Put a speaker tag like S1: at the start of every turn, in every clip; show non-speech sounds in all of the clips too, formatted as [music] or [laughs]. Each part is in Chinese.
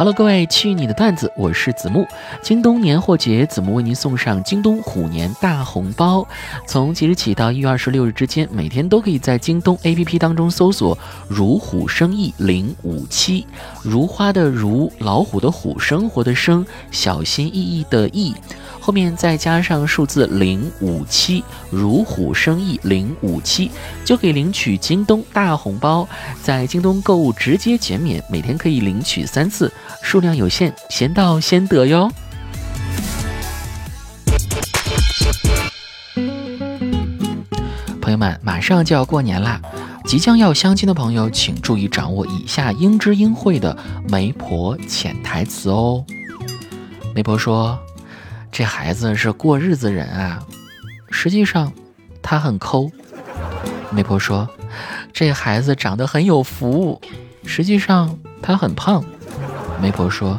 S1: Hello，各位，去你的段子，我是子木。京东年货节，子木为您送上京东虎年大红包。从即日起到一月二十六日之间，每天都可以在京东 APP 当中搜索“如虎生意零五七”，如花的如，老虎的虎，生活的生，小心翼翼的翼。后面再加上数字零五七，如虎生翼零五七，就可以领取京东大红包。在京东购物直接减免，每天可以领取三次，数量有限，先到先得哟。朋友们，马上就要过年啦，即将要相亲的朋友，请注意掌握以下应知应会的媒婆潜台词哦。媒婆说。这孩子是过日子人啊，实际上他很抠。媒婆说：“这孩子长得很有福，实际上他很胖。”媒婆说：“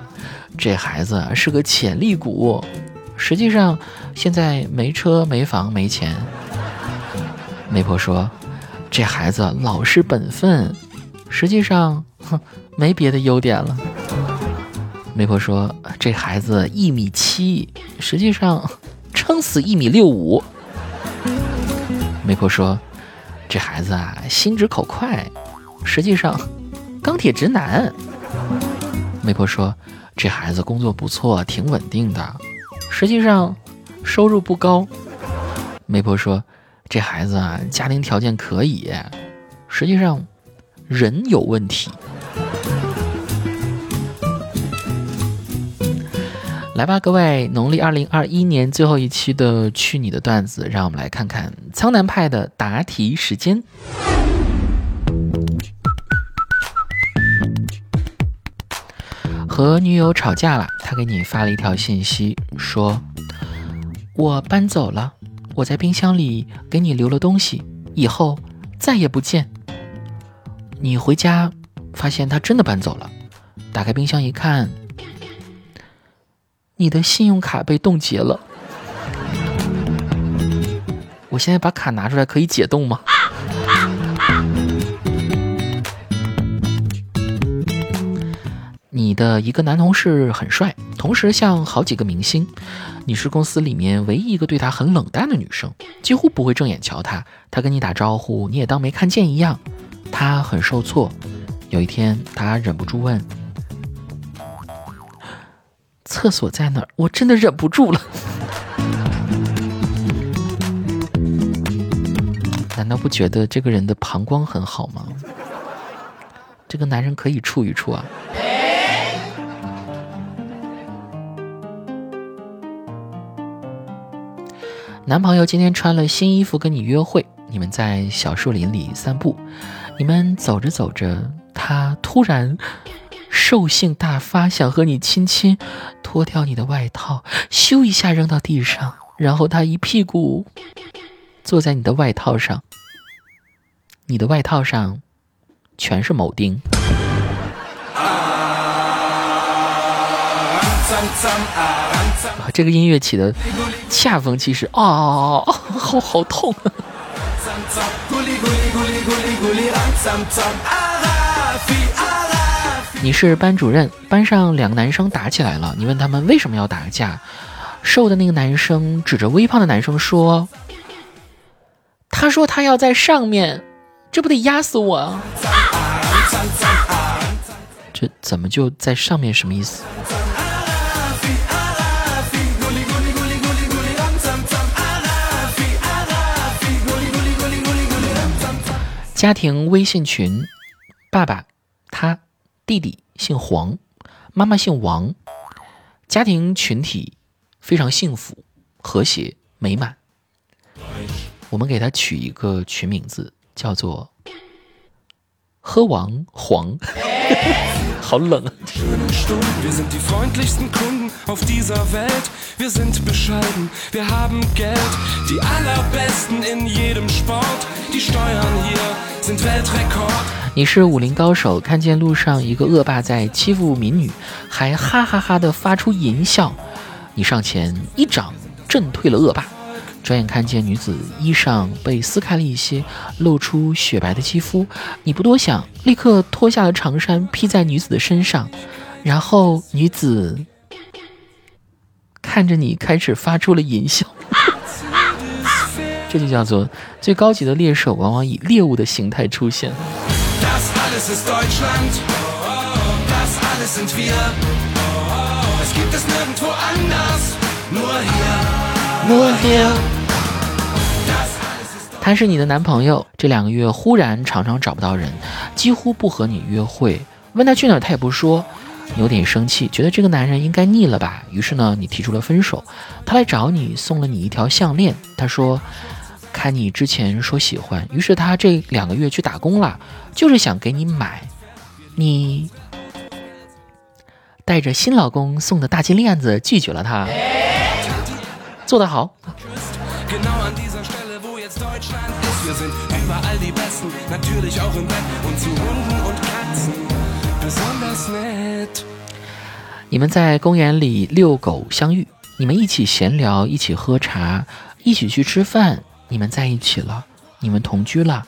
S1: 这孩子是个潜力股，实际上现在没车没房没钱。”媒婆说：“这孩子老实本分，实际上哼没别的优点了。”媒婆说：“这孩子一米七，实际上撑死一米六五。”媒婆说：“这孩子啊，心直口快，实际上钢铁直男。”媒婆说：“这孩子工作不错，挺稳定的，实际上收入不高。”媒婆说：“这孩子啊，家庭条件可以，实际上人有问题。”来吧，各位！农历二零二一年最后一期的《去你的段子》，让我们来看看苍南派的答题时间。和女友吵架了，他给你发了一条信息，说：“我搬走了，我在冰箱里给你留了东西，以后再也不见。”你回家发现他真的搬走了，打开冰箱一看。你的信用卡被冻结了，我现在把卡拿出来可以解冻吗？你的一个男同事很帅，同时像好几个明星，你是公司里面唯一一个对他很冷淡的女生，几乎不会正眼瞧他，他跟你打招呼你也当没看见一样，他很受挫。有一天他忍不住问。厕所在哪儿？我真的忍不住了。[laughs] 难道不觉得这个人的膀胱很好吗？这个男人可以处一处啊。男朋友今天穿了新衣服跟你约会，你们在小树林里散步，你们走着走着，他突然。兽性大发，想和你亲亲，脱掉你的外套，咻一下扔到地上，然后他一屁股坐在你的外套上，你的外套上全是铆钉。啊这个音乐起的恰逢其时啊，好好痛。啊 [laughs] 你是班主任，班上两个男生打起来了，你问他们为什么要打架，瘦的那个男生指着微胖的男生说：“他说他要在上面，这不得压死我！”这怎么就在上面？什么意思？家庭微信群，爸爸，弟弟姓黄，妈妈姓王，家庭群体非常幸福、和谐、美满。我们给他取一个群名字，叫做“喝王黄”，[laughs] 好冷啊！你是武林高手，看见路上一个恶霸在欺负民女，还哈哈哈的发出淫笑，你上前一掌震退了恶霸。转眼看见女子衣裳被撕开了一些，露出雪白的肌肤，你不多想，立刻脱下了长衫披在女子的身上。然后女子看着你，开始发出了淫笑。[laughs] 这就叫做最高级的猎手，往往以猎物的形态出现。他是你的男朋友，这两个月忽然常常找不到人，几乎不和你约会。问他去哪儿，他也不说，你有点生气，觉得这个男人应该腻了吧？于是呢，你提出了分手。他来找你，送了你一条项链。他说，看你之前说喜欢，于是他这两个月去打工了，就是想给你买。你带着新老公送的大金链子拒绝了他，做得好。你们在公园里遛狗相遇，你们一起闲聊，一起喝茶，一起去吃饭。你们在一起了，你们同居了，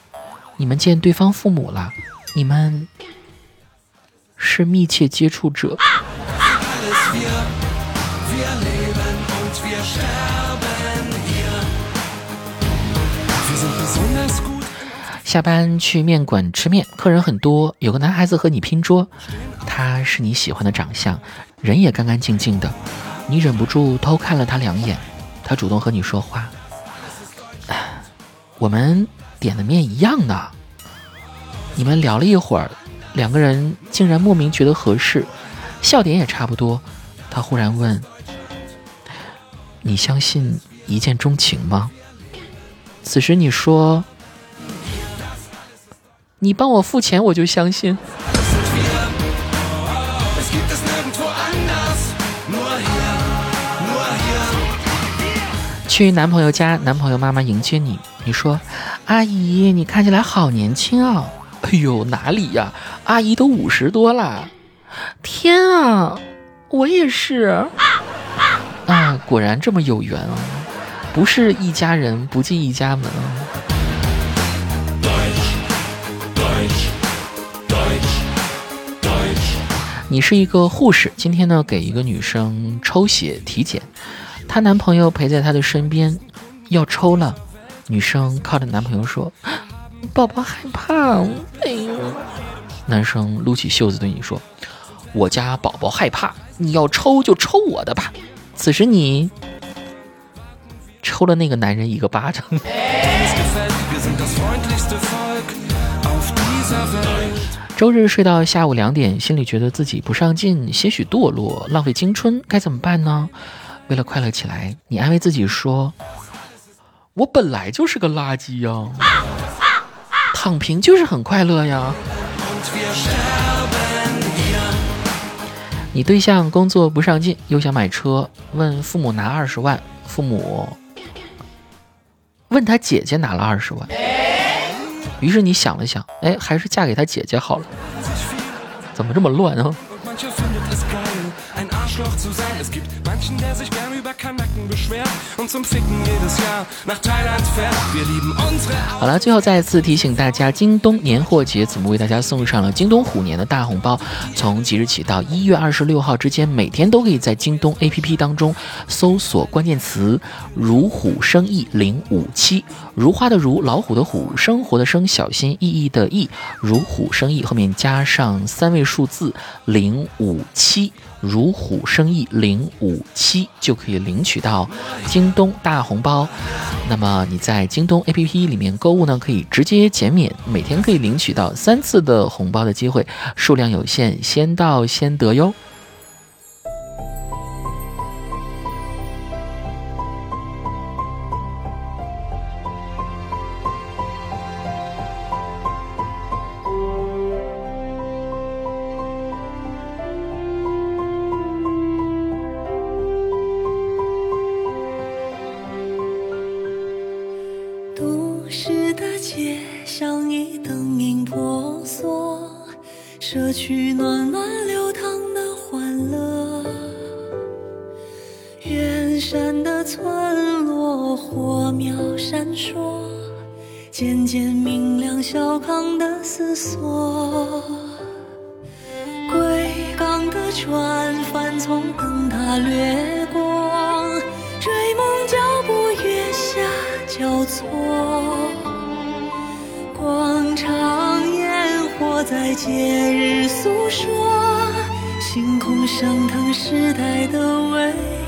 S1: 你们见对方父母了，你们是密切接触者。下班去面馆吃面，客人很多，有个男孩子和你拼桌，他是你喜欢的长相，人也干干净净的，你忍不住偷看了他两眼，他主动和你说话，我们点的面一样的。你们聊了一会儿，两个人竟然莫名觉得合适，笑点也差不多，他忽然问：“你相信一见钟情吗？”此时你说。你帮我付钱，我就相信。去男朋友家，男朋友妈妈迎接你，你说：“阿姨，你看起来好年轻啊！”哎呦，哪里呀？阿姨都五十多了。天啊，我也是。啊，果然这么有缘啊！不是一家人，不进一家门啊。你是一个护士，今天呢给一个女生抽血体检，她男朋友陪在她的身边，要抽了，女生靠着男朋友说：“宝宝害怕。”哎呦，男生撸起袖子对你说：“我家宝宝害怕，你要抽就抽我的吧。”此时你抽了那个男人一个巴掌。[laughs] 周日睡到下午两点，心里觉得自己不上进，些许堕落，浪费青春，该怎么办呢？为了快乐起来，你安慰自己说：“我本来就是个垃圾呀，躺平就是很快乐呀。”你对象工作不上进，又想买车，问父母拿二十万，父母问他姐姐拿了二十万。于是你想了想，哎，还是嫁给他姐姐好了。怎么这么乱啊？好了，最后再次提醒大家，京东年货节子木为大家送上了京东虎年的大红包。从即日起到一月二十六号之间，每天都可以在京东 APP 当中搜索关键词“如虎生意零五七”，如花的如，老虎的虎，生活的生，小心翼翼的翼，如虎生意后面加上三位数字零五七。如虎生翼零五七就可以领取到京东大红包。那么你在京东 APP 里面购物呢，可以直接减免，每天可以领取到三次的红包的机会，数量有限，先到先得哟。
S2: 社区暖暖流淌的欢乐远山的村落火苗闪烁渐渐明亮小康的思索。归港的船帆从灯塔掠过追梦脚步月下交错。在节日诉说星空升腾时代的
S3: 伟。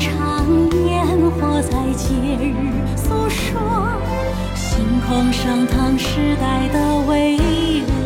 S3: 长烟火在节日诉说星空升腾时代的巍峨